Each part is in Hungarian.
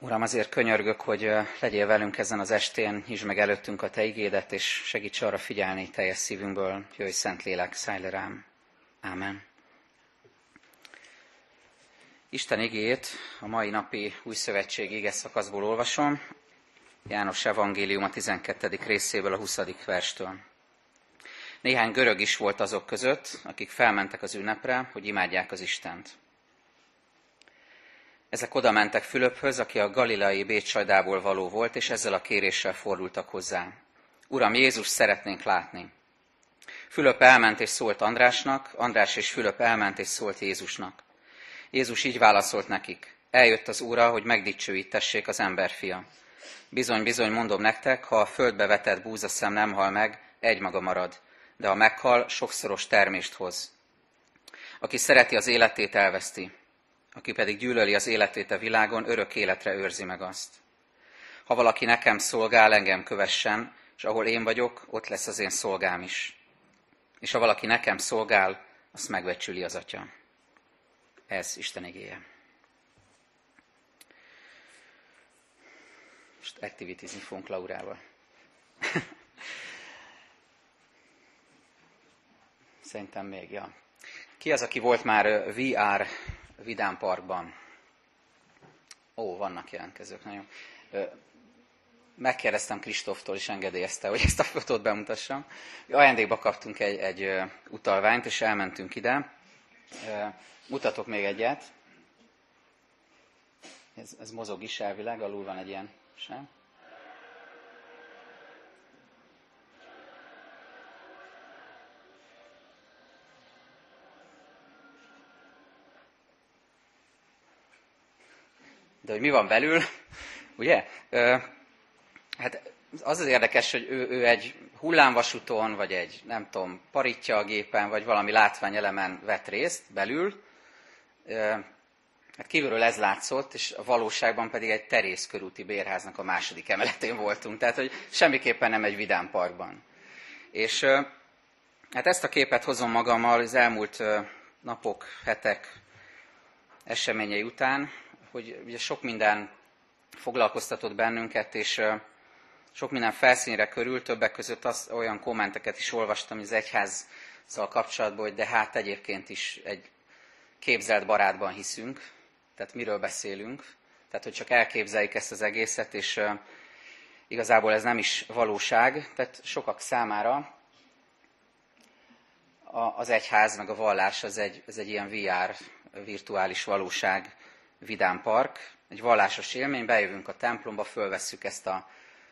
Uram, azért könyörgök, hogy legyél velünk ezen az estén, nyisd meg előttünk a Te igédet, és segíts arra figyelni teljes szívünkből. Jöjj, Szentlélek, szállj le rám. Ámen. Isten igét a mai napi új szövetség ége szakaszból olvasom, János Evangélium a 12. részéből a 20. verstől. Néhány görög is volt azok között, akik felmentek az ünnepre, hogy imádják az Istent. Ezek oda mentek Fülöphöz, aki a galileai Bécsajdából való volt, és ezzel a kéréssel fordultak hozzá. Uram, Jézus szeretnénk látni. Fülöp elment és szólt Andrásnak, András és Fülöp elment és szólt Jézusnak. Jézus így válaszolt nekik. Eljött az Úra, hogy megdicsőítessék az emberfia. Bizony, bizony, mondom nektek, ha a földbe vetett búzaszem nem hal meg, egymaga marad, de ha meghal, sokszoros termést hoz. Aki szereti az életét, elveszti. Aki pedig gyűlöli az életét a világon, örök életre őrzi meg azt. Ha valaki nekem szolgál, engem kövessen, és ahol én vagyok, ott lesz az én szolgám is. És ha valaki nekem szolgál, azt megbecsüli az atya. Ez Isten igéje. Most aktivitizni fogunk Laurával. Szerintem még, ja. Ki az, aki volt már VR Vidám Parkban? Ó, vannak jelentkezők, nagyon. Megkérdeztem Kristóftól, és engedélyezte, hogy ezt a fotót bemutassam. Ajándékba kaptunk egy, egy utalványt, és elmentünk ide. Mutatok még egyet. Ez, ez mozog is elvileg, alul van egy ilyen sem. De hogy mi van belül, ugye? Hát az az érdekes, hogy ő, ő egy hullámvasúton, vagy egy, nem tudom, paritja a gépen, vagy valami látványelemen vett részt belül. Hát kívülről ez látszott, és a valóságban pedig egy terészkörúti bérháznak a második emeletén voltunk. Tehát, hogy semmiképpen nem egy vidám parkban. És hát ezt a képet hozom magammal az elmúlt napok, hetek eseményei után, hogy ugye sok minden foglalkoztatott bennünket, és sok minden felszínre körül, többek között az, olyan kommenteket is olvastam az egyházzal kapcsolatban, hogy de hát egyébként is egy képzelt barátban hiszünk, tehát miről beszélünk, tehát hogy csak elképzeljük ezt az egészet, és igazából ez nem is valóság, tehát sokak számára az egyház meg a vallás az egy, az egy ilyen VR, virtuális valóság, vidám park, egy vallásos élmény, bejövünk a templomba, fölvesszük ezt a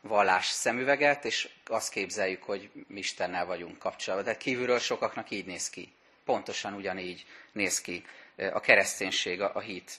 vallás szemüveget, és azt képzeljük, hogy mi Istennel vagyunk kapcsolatban. De kívülről sokaknak így néz ki. Pontosan ugyanígy néz ki a kereszténység, a, a hit.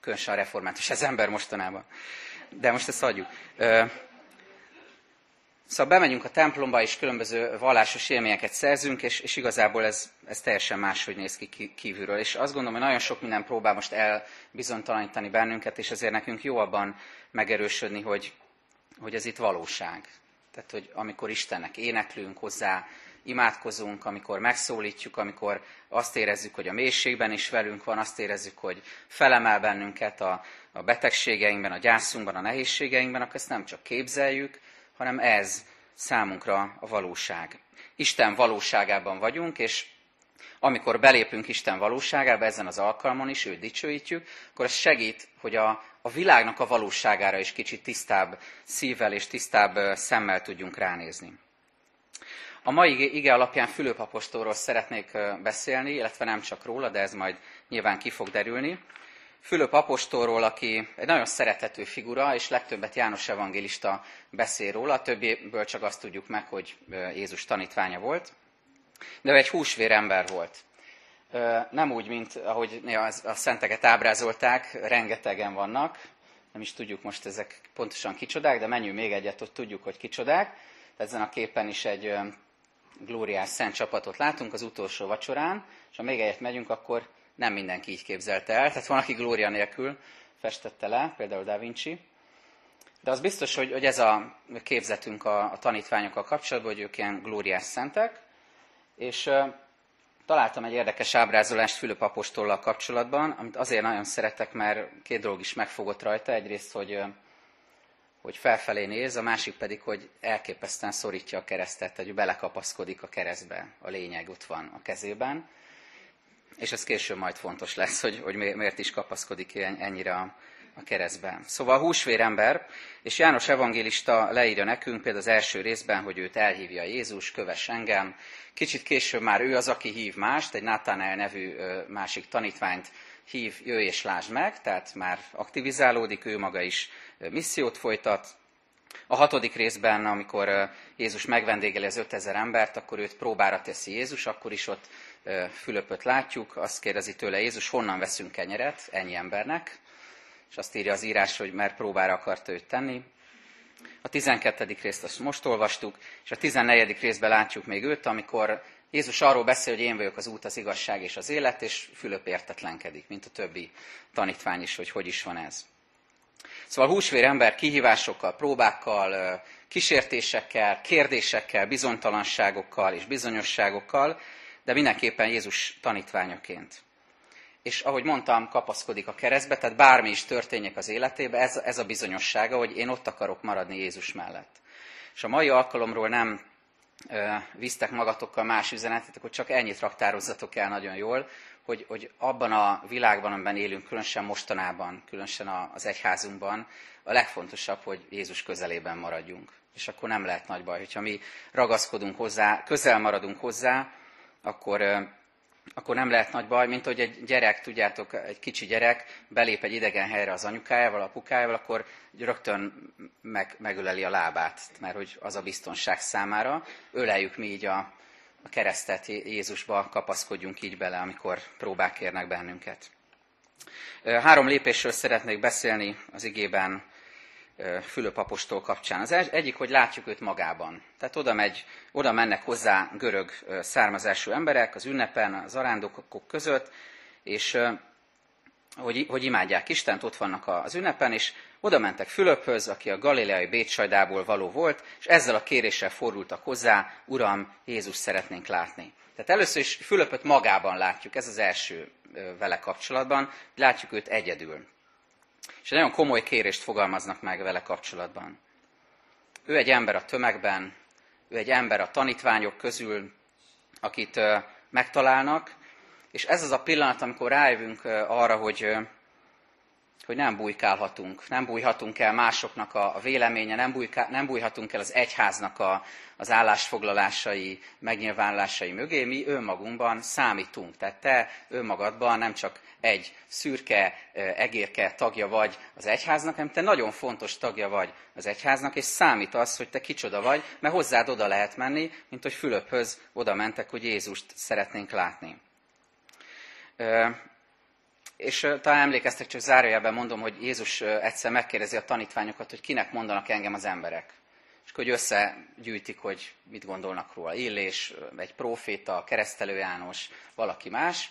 Különösen a református az ember mostanában. De most ezt adjuk. Szóval bemegyünk a templomba, és különböző vallásos élményeket szerzünk, és, és igazából ez, ez teljesen máshogy néz ki kívülről. És azt gondolom, hogy nagyon sok minden próbál most elbizonytalanítani bennünket, és ezért nekünk jó abban megerősödni, hogy, hogy ez itt valóság. Tehát, hogy amikor Istennek éneklünk hozzá, imádkozunk, amikor megszólítjuk, amikor azt érezzük, hogy a mélységben is velünk van, azt érezzük, hogy felemel bennünket a, a betegségeinkben, a gyászunkban, a nehézségeinkben, akkor ezt nem csak képzeljük, hanem ez számunkra a valóság. Isten valóságában vagyunk, és amikor belépünk Isten valóságába, ezen az alkalmon is őt dicsőítjük, akkor ez segít, hogy a, a világnak a valóságára is kicsit tisztább szívvel és tisztább szemmel tudjunk ránézni. A mai ige alapján Fülöp apostolról szeretnék beszélni, illetve nem csak róla, de ez majd nyilván ki fog derülni. Fülöp apostolról, aki egy nagyon szerethető figura, és legtöbbet János evangélista beszél róla, a többiből csak azt tudjuk meg, hogy Jézus tanítványa volt. De ő egy húsvér ember volt. Nem úgy, mint ahogy a szenteket ábrázolták, rengetegen vannak, nem is tudjuk most ezek pontosan kicsodák, de menjünk még egyet, ott tudjuk, hogy kicsodák. Ezen a képen is egy glóriás szent csapatot látunk az utolsó vacsorán, és ha még egyet megyünk, akkor nem mindenki így képzelte el, tehát van, aki glória nélkül festette le, például Da Vinci. De az biztos, hogy, hogy ez a képzetünk a, a tanítványokkal kapcsolatban, hogy ők ilyen glóriás szentek, és Találtam egy érdekes ábrázolást Fülöp apostollal kapcsolatban, amit azért nagyon szeretek, mert két dolog is megfogott rajta. Egyrészt, hogy, hogy felfelé néz, a másik pedig, hogy elképesztően szorítja a keresztet, hogy belekapaszkodik a keresztbe. A lényeg ott van a kezében. És ez később majd fontos lesz, hogy, hogy miért is kapaszkodik ennyire a, a keresztben. Szóval a húsvér ember, és János evangélista leírja nekünk például az első részben, hogy őt elhívja Jézus, köves engem. Kicsit később már ő az, aki hív mást, egy Nathanael nevű másik tanítványt hív, jöjj és lásd meg, tehát már aktivizálódik, ő maga is missziót folytat. A hatodik részben, amikor Jézus megvendégeli az 5000 embert, akkor őt próbára teszi Jézus, akkor is ott Fülöpöt látjuk, azt kérdezi tőle Jézus, honnan veszünk kenyeret ennyi embernek, és azt írja az írás, hogy mert próbára akarta őt tenni. A 12. részt azt most olvastuk, és a 14. részben látjuk még őt, amikor Jézus arról beszél, hogy én vagyok az út, az igazság és az élet, és Fülöp értetlenkedik, mint a többi tanítvány is, hogy hogy is van ez. Szóval húsvér ember kihívásokkal, próbákkal, kísértésekkel, kérdésekkel, bizonytalanságokkal és bizonyosságokkal, de mindenképpen Jézus tanítványaként és ahogy mondtam, kapaszkodik a keresztbe, tehát bármi is történjek az életébe, ez, ez a bizonyossága, hogy én ott akarok maradni Jézus mellett. És a mai alkalomról nem ö, visztek magatokkal más üzenetet, hogy csak ennyit raktározzatok el nagyon jól, hogy, hogy abban a világban, amiben élünk, különösen mostanában, különösen az egyházunkban, a legfontosabb, hogy Jézus közelében maradjunk. És akkor nem lehet nagy baj, hogyha mi ragaszkodunk hozzá, közel maradunk hozzá, akkor akkor nem lehet nagy baj, mint hogy egy gyerek, tudjátok, egy kicsi gyerek belép egy idegen helyre az anyukájával, apukájával, akkor rögtön meg, megöleli a lábát, mert hogy az a biztonság számára. Öleljük mi így a, a keresztet Jézusba, kapaszkodjunk így bele, amikor próbák érnek bennünket. Három lépésről szeretnék beszélni az igében Fülöp apostol kapcsán. Az egyik, hogy látjuk őt magában. Tehát oda, megy, oda mennek hozzá görög származású emberek az ünnepen, az arándokok között, és hogy, hogy imádják Istent, ott vannak az ünnepen, és oda mentek Fülöphöz, aki a galileai Bécsajdából való volt, és ezzel a kéréssel fordultak hozzá, Uram, Jézus szeretnénk látni. Tehát először is Fülöpöt magában látjuk, ez az első vele kapcsolatban, látjuk őt egyedül. És egy nagyon komoly kérést fogalmaznak meg vele kapcsolatban. Ő egy ember a tömegben, ő egy ember a tanítványok közül, akit megtalálnak, és ez az a pillanat, amikor rájövünk arra, hogy hogy nem bujkálhatunk, nem bújhatunk el másoknak a, véleménye, nem, bújká, nem bújhatunk el az egyháznak a, az állásfoglalásai, megnyilvánulásai mögé, mi önmagunkban számítunk. Tehát te önmagadban nem csak egy szürke, egérke tagja vagy az egyháznak, hanem te nagyon fontos tagja vagy az egyháznak, és számít az, hogy te kicsoda vagy, mert hozzád oda lehet menni, mint hogy Fülöphöz oda mentek, hogy Jézust szeretnénk látni. És talán emlékeztek, csak zárójelben mondom, hogy Jézus egyszer megkérdezi a tanítványokat, hogy kinek mondanak engem az emberek. És hogy összegyűjtik, hogy mit gondolnak róla. Illés, egy proféta, keresztelő János, valaki más.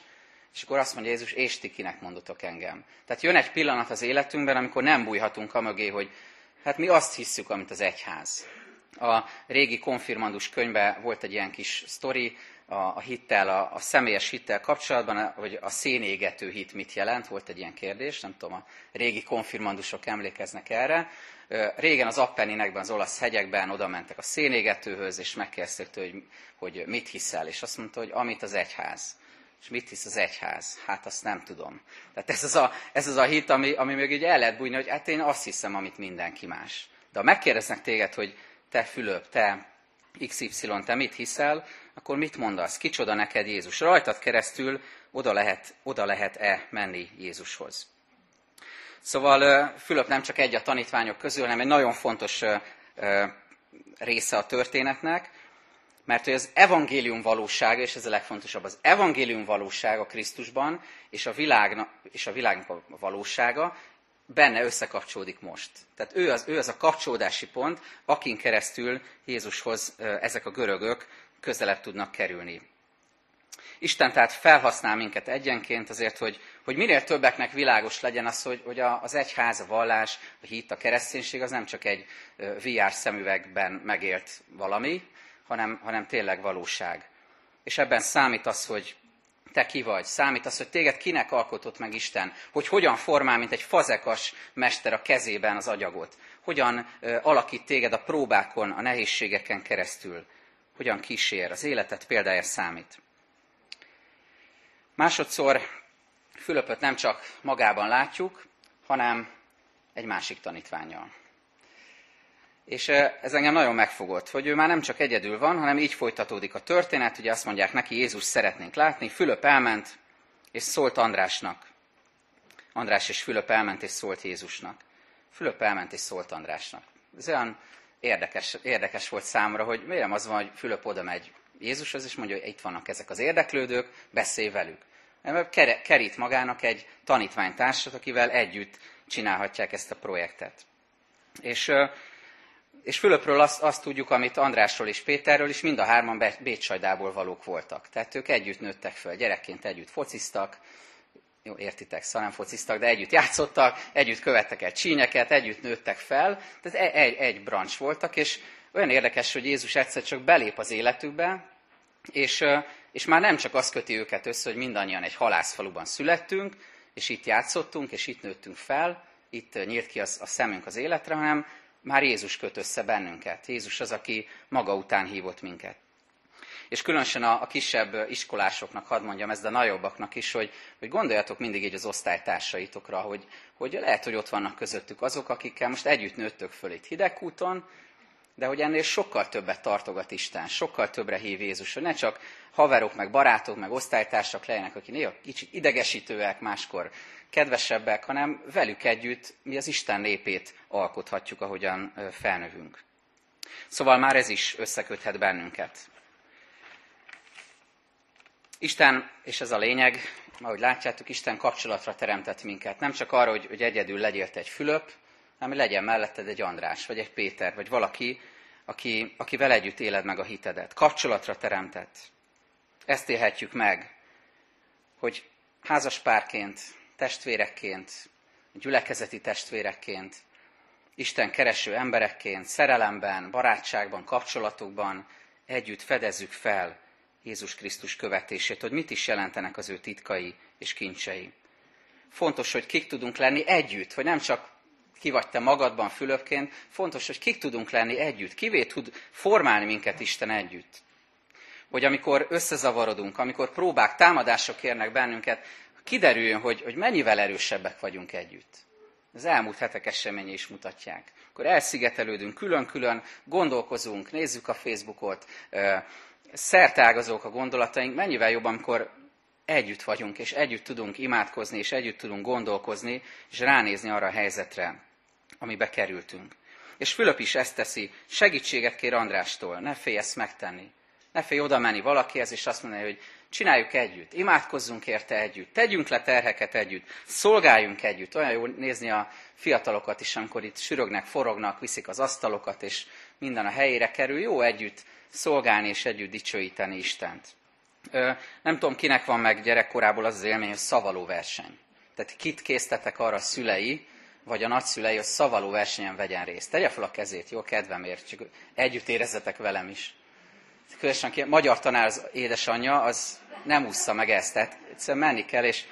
És akkor azt mondja Jézus, és ti kinek mondotok engem. Tehát jön egy pillanat az életünkben, amikor nem bújhatunk a mögé, hogy hát mi azt hisszük, amit az egyház. A régi konfirmandus könyvben volt egy ilyen kis sztori, a, a hittel, a, a személyes hittel kapcsolatban, hogy a szénégető hit mit jelent, volt egy ilyen kérdés, nem tudom, a régi konfirmandusok emlékeznek erre. Régen az Appenninekben, az olasz hegyekben oda mentek a szénégetőhöz, és megkérdezték tőle, hogy, hogy mit hiszel, és azt mondta, hogy amit az egyház. És mit hisz az egyház? Hát azt nem tudom. Tehát ez az a, ez az a hit, ami, ami még így el lehet bújni, hogy hát én azt hiszem, amit mindenki más. De ha megkérdeznek téged, hogy te Fülöp, te XY, te mit hiszel, akkor mit mondasz? Kicsoda neked Jézus? Rajtad keresztül oda lehet, oda lehet-e menni Jézushoz? Szóval Fülöp nem csak egy a tanítványok közül, hanem egy nagyon fontos része a történetnek, mert hogy az evangélium valósága, és ez a legfontosabb, az evangélium valósága Krisztusban, és a, világnak, és a világnak a valósága benne összekapcsolódik most. Tehát ő az, ő az a kapcsolódási pont, akin keresztül Jézushoz ezek a görögök közelebb tudnak kerülni. Isten tehát felhasznál minket egyenként azért, hogy, hogy minél többeknek világos legyen az, hogy, hogy az egyház, a vallás, a hit, a kereszténység az nem csak egy VR szemüvegben megélt valami, hanem, hanem tényleg valóság. És ebben számít az, hogy, te ki vagy. Számít az, hogy téged kinek alkotott meg Isten. Hogy hogyan formál, mint egy fazekas mester a kezében az agyagot. Hogyan alakít téged a próbákon, a nehézségeken keresztül. Hogyan kísér. Az életet példája számít. Másodszor Fülöpöt nem csak magában látjuk, hanem egy másik tanítványjal. És ez engem nagyon megfogott, hogy ő már nem csak egyedül van, hanem így folytatódik a történet, ugye azt mondják neki, Jézus szeretnénk látni, Fülöp elment, és szólt Andrásnak. András és Fülöp elment, és szólt Jézusnak. Fülöp elment, és szólt Andrásnak. Ez olyan érdekes, érdekes volt számomra, hogy miért az van, hogy Fülöp oda megy Jézushoz, és mondja, hogy itt vannak ezek az érdeklődők, beszélj velük. Kerít magának egy tanítványtársat, akivel együtt csinálhatják ezt a projektet. És és Fülöpről azt, azt tudjuk, amit Andrásról és Péterről is, mind a hárman Bécsajdából valók voltak. Tehát ők együtt nőttek föl, gyerekként együtt fociztak, jó, értitek, szóval fociztak, de együtt játszottak, együtt követtek el csínyeket, együtt nőttek fel, tehát egy, egy brancs voltak, és olyan érdekes, hogy Jézus egyszer csak belép az életükbe, és, és már nem csak az köti őket össze, hogy mindannyian egy halászfaluban születtünk, és itt játszottunk, és itt nőttünk fel, itt nyílt ki az, a szemünk az életre, hanem már Jézus köt össze bennünket. Jézus az, aki maga után hívott minket. És különösen a, a kisebb iskolásoknak, hadd mondjam ezt, de a nagyobbaknak is, hogy, hogy gondoljatok mindig így az osztálytársaitokra, hogy, hogy lehet, hogy ott vannak közöttük azok, akikkel most együtt nőttök föl itt hidegkúton, de hogy ennél sokkal többet tartogat Isten, sokkal többre hív Jézus, hogy ne csak haverok, meg barátok, meg osztálytársak legyenek, akik néha kicsit idegesítőek, máskor kedvesebbek, hanem velük együtt mi az Isten népét alkothatjuk, ahogyan felnövünk. Szóval már ez is összeköthet bennünket. Isten, és ez a lényeg, ahogy látjátok, Isten kapcsolatra teremtett minket. Nem csak arra, hogy, hogy egyedül legyél egy Fülöp, hanem legyen melletted egy András, vagy egy Péter, vagy valaki, aki, akivel együtt éled meg a hitedet. Kapcsolatra teremtett. Ezt élhetjük meg, hogy házaspárként, testvérekként, gyülekezeti testvérekként, Isten kereső emberekként, szerelemben, barátságban, kapcsolatokban együtt fedezzük fel Jézus Krisztus követését, hogy mit is jelentenek az ő titkai és kincsei. Fontos, hogy kik tudunk lenni együtt, hogy nem csak ki vagy te magadban fülöpként, fontos, hogy kik tudunk lenni együtt, kivé tud formálni minket Isten együtt. Hogy amikor összezavarodunk, amikor próbák, támadások érnek bennünket, kiderüljön, hogy, hogy mennyivel erősebbek vagyunk együtt. Az elmúlt hetek eseményei is mutatják. Akkor elszigetelődünk, külön-külön gondolkozunk, nézzük a Facebookot, szertágazók a gondolataink, mennyivel jobb, amikor együtt vagyunk, és együtt tudunk imádkozni, és együtt tudunk gondolkozni, és ránézni arra a helyzetre, amibe kerültünk. És Fülöp is ezt teszi, segítséget kér Andrástól, ne félj ezt megtenni. Ne félj oda menni valakihez, és azt mondani, hogy csináljuk együtt, imádkozzunk érte együtt, tegyünk le terheket együtt, szolgáljunk együtt. Olyan jó nézni a fiatalokat is, amikor itt sürögnek, forognak, viszik az asztalokat, és minden a helyére kerül. Jó együtt szolgálni és együtt dicsőíteni Istent. Nem tudom, kinek van meg gyerekkorából az az élmény, hogy szavaló verseny. Tehát kit késztetek arra a szülei, vagy a nagyszülei, hogy szavaló versenyen vegyen részt. Tegye fel a kezét, jó kedvemért, csak együtt érezzetek velem is. Különösen magyar tanár az édesanyja, az nem ússza meg ezt, tehát egyszerűen menni kell, és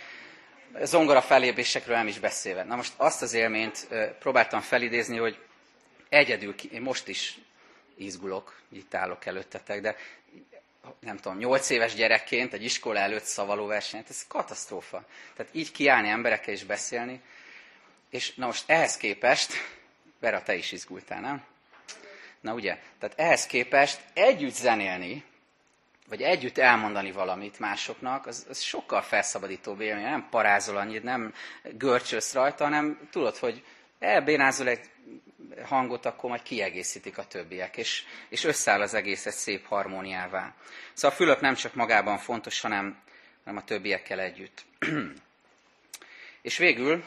zongora felépésekről nem is beszélve. Na most azt az élményt próbáltam felidézni, hogy egyedül, én most is izgulok, itt állok előttetek, de nem tudom, nyolc éves gyerekként egy iskola előtt szavaló versenyt, ez katasztrófa. Tehát így kiállni emberekkel és beszélni. És na most ehhez képest, Vera, te is izgultál, nem? Na ugye, tehát ehhez képest együtt zenélni, vagy együtt elmondani valamit másoknak, az, az sokkal felszabadítóbb élmény. Nem parázol annyit, nem görcsölsz rajta, hanem tudod, hogy elbénázol egy hangot, akkor majd kiegészítik a többiek, és, és összeáll az egész egy szép harmóniává. Szóval a Fülöp nem csak magában fontos, hanem, hanem a többiekkel együtt. és végül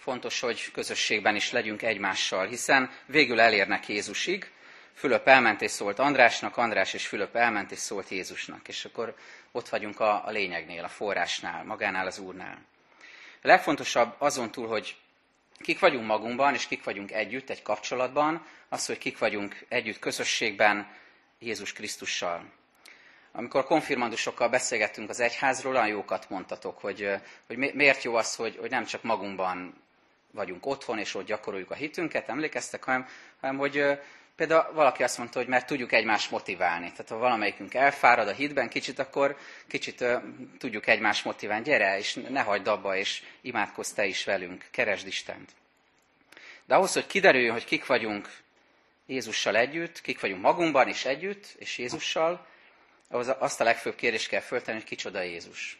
fontos, hogy közösségben is legyünk egymással, hiszen végül elérnek Jézusig. Fülöp elment és szólt Andrásnak, András és Fülöp elment és szólt Jézusnak. És akkor ott vagyunk a, a lényegnél, a forrásnál, magánál az Úrnál. A legfontosabb azon túl, hogy kik vagyunk magunkban, és kik vagyunk együtt egy kapcsolatban, az, hogy kik vagyunk együtt közösségben Jézus Krisztussal. amikor konfirmandusokkal beszélgettünk az egyházról, olyan jókat mondtatok, hogy, hogy miért jó az, hogy, hogy nem csak magunkban vagyunk otthon, és ott gyakoroljuk a hitünket, emlékeztek, hanem, hanem hogy például valaki azt mondta, hogy mert tudjuk egymást motiválni. Tehát ha valamelyikünk elfárad a hitben kicsit, akkor kicsit tudjuk egymást motiválni. Gyere, és ne hagyd abba, és imádkozz te is velünk, keresd Istent. De ahhoz, hogy kiderüljön, hogy kik vagyunk Jézussal együtt, kik vagyunk magunkban is együtt, és Jézussal, ahhoz azt a legfőbb kérdést kell föltenni, hogy kicsoda Jézus.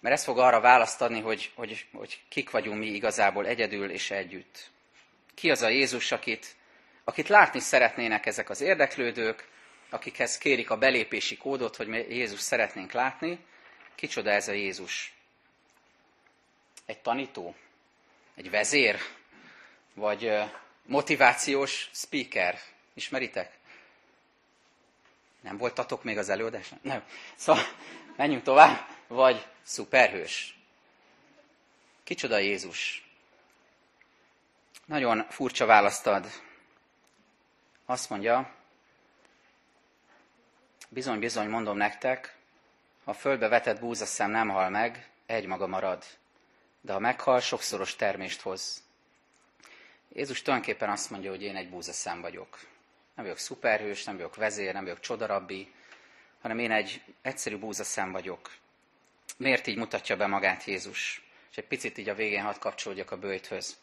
Mert ez fog arra választ adni, hogy, hogy, hogy kik vagyunk mi igazából egyedül és együtt. Ki az a Jézus, akit, akit látni szeretnének ezek az érdeklődők, akikhez kérik a belépési kódot, hogy mi Jézus szeretnénk látni. Kicsoda ez a Jézus? Egy tanító? Egy vezér? Vagy motivációs speaker? Ismeritek? Nem voltatok még az előadáson? Nem. Szóval menjünk tovább. Vagy szuperhős. Kicsoda Jézus? Nagyon furcsa választ ad. Azt mondja, bizony, bizony, mondom nektek, ha földbe vetett búzaszem nem hal meg, egy maga marad. De ha meghal, sokszoros termést hoz. Jézus tulajdonképpen azt mondja, hogy én egy búzaszem vagyok. Nem vagyok szuperhős, nem vagyok vezér, nem vagyok csodarabbi, hanem én egy egyszerű búzaszem vagyok. Miért így mutatja be magát Jézus? És egy picit így a végén hadd kapcsolódjak a bőjthöz.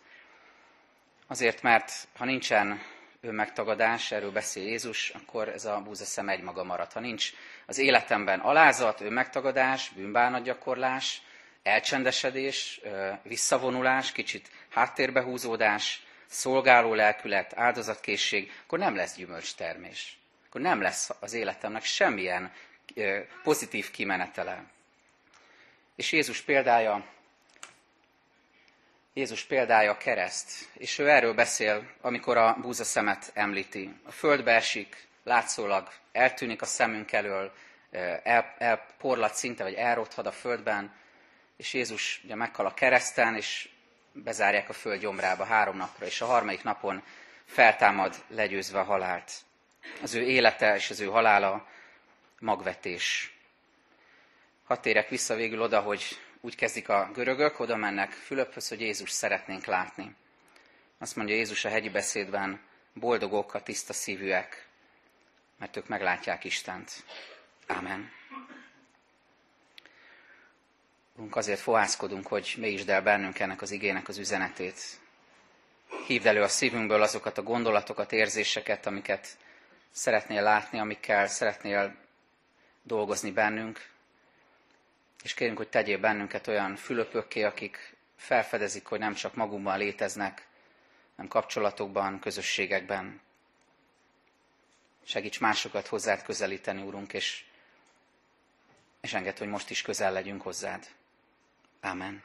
Azért, mert ha nincsen önmegtagadás, erről beszél Jézus, akkor ez a búzaszem egymaga marad. Ha nincs az életemben alázat, önmegtagadás, bűnbánatgyakorlás, elcsendesedés, visszavonulás, kicsit háttérbehúzódás, szolgáló lelkület, áldozatkészség, akkor nem lesz gyümölcstermés. Akkor nem lesz az életemnek semmilyen pozitív kimenetele. És Jézus példája, Jézus példája a kereszt, és ő erről beszél, amikor a búzaszemet említi. A földbe esik, látszólag eltűnik a szemünk elől, el, elporlat szinte, vagy elrothad a földben, és Jézus ugye meghal a kereszten, és bezárják a föld gyomrába három napra, és a harmadik napon feltámad legyőzve a halált. Az ő élete és az ő halála magvetés. Hadd térek vissza végül oda, hogy úgy kezdik a görögök, oda mennek Fülöphöz, hogy Jézus szeretnénk látni. Azt mondja Jézus a hegyi beszédben, boldogok a tiszta szívűek, mert ők meglátják Istent. Ámen. Urunk, azért fohászkodunk, hogy mégisd el bennünk ennek az igének az üzenetét. Hívd elő a szívünkből azokat a gondolatokat, érzéseket, amiket szeretnél látni, amikkel szeretnél dolgozni bennünk. És kérünk, hogy tegyél bennünket olyan fülöpökké, akik felfedezik, hogy nem csak magunkban léteznek, nem kapcsolatokban, közösségekben. Segíts másokat hozzád közelíteni, Úrunk, és, és enged, hogy most is közel legyünk hozzád. Amen.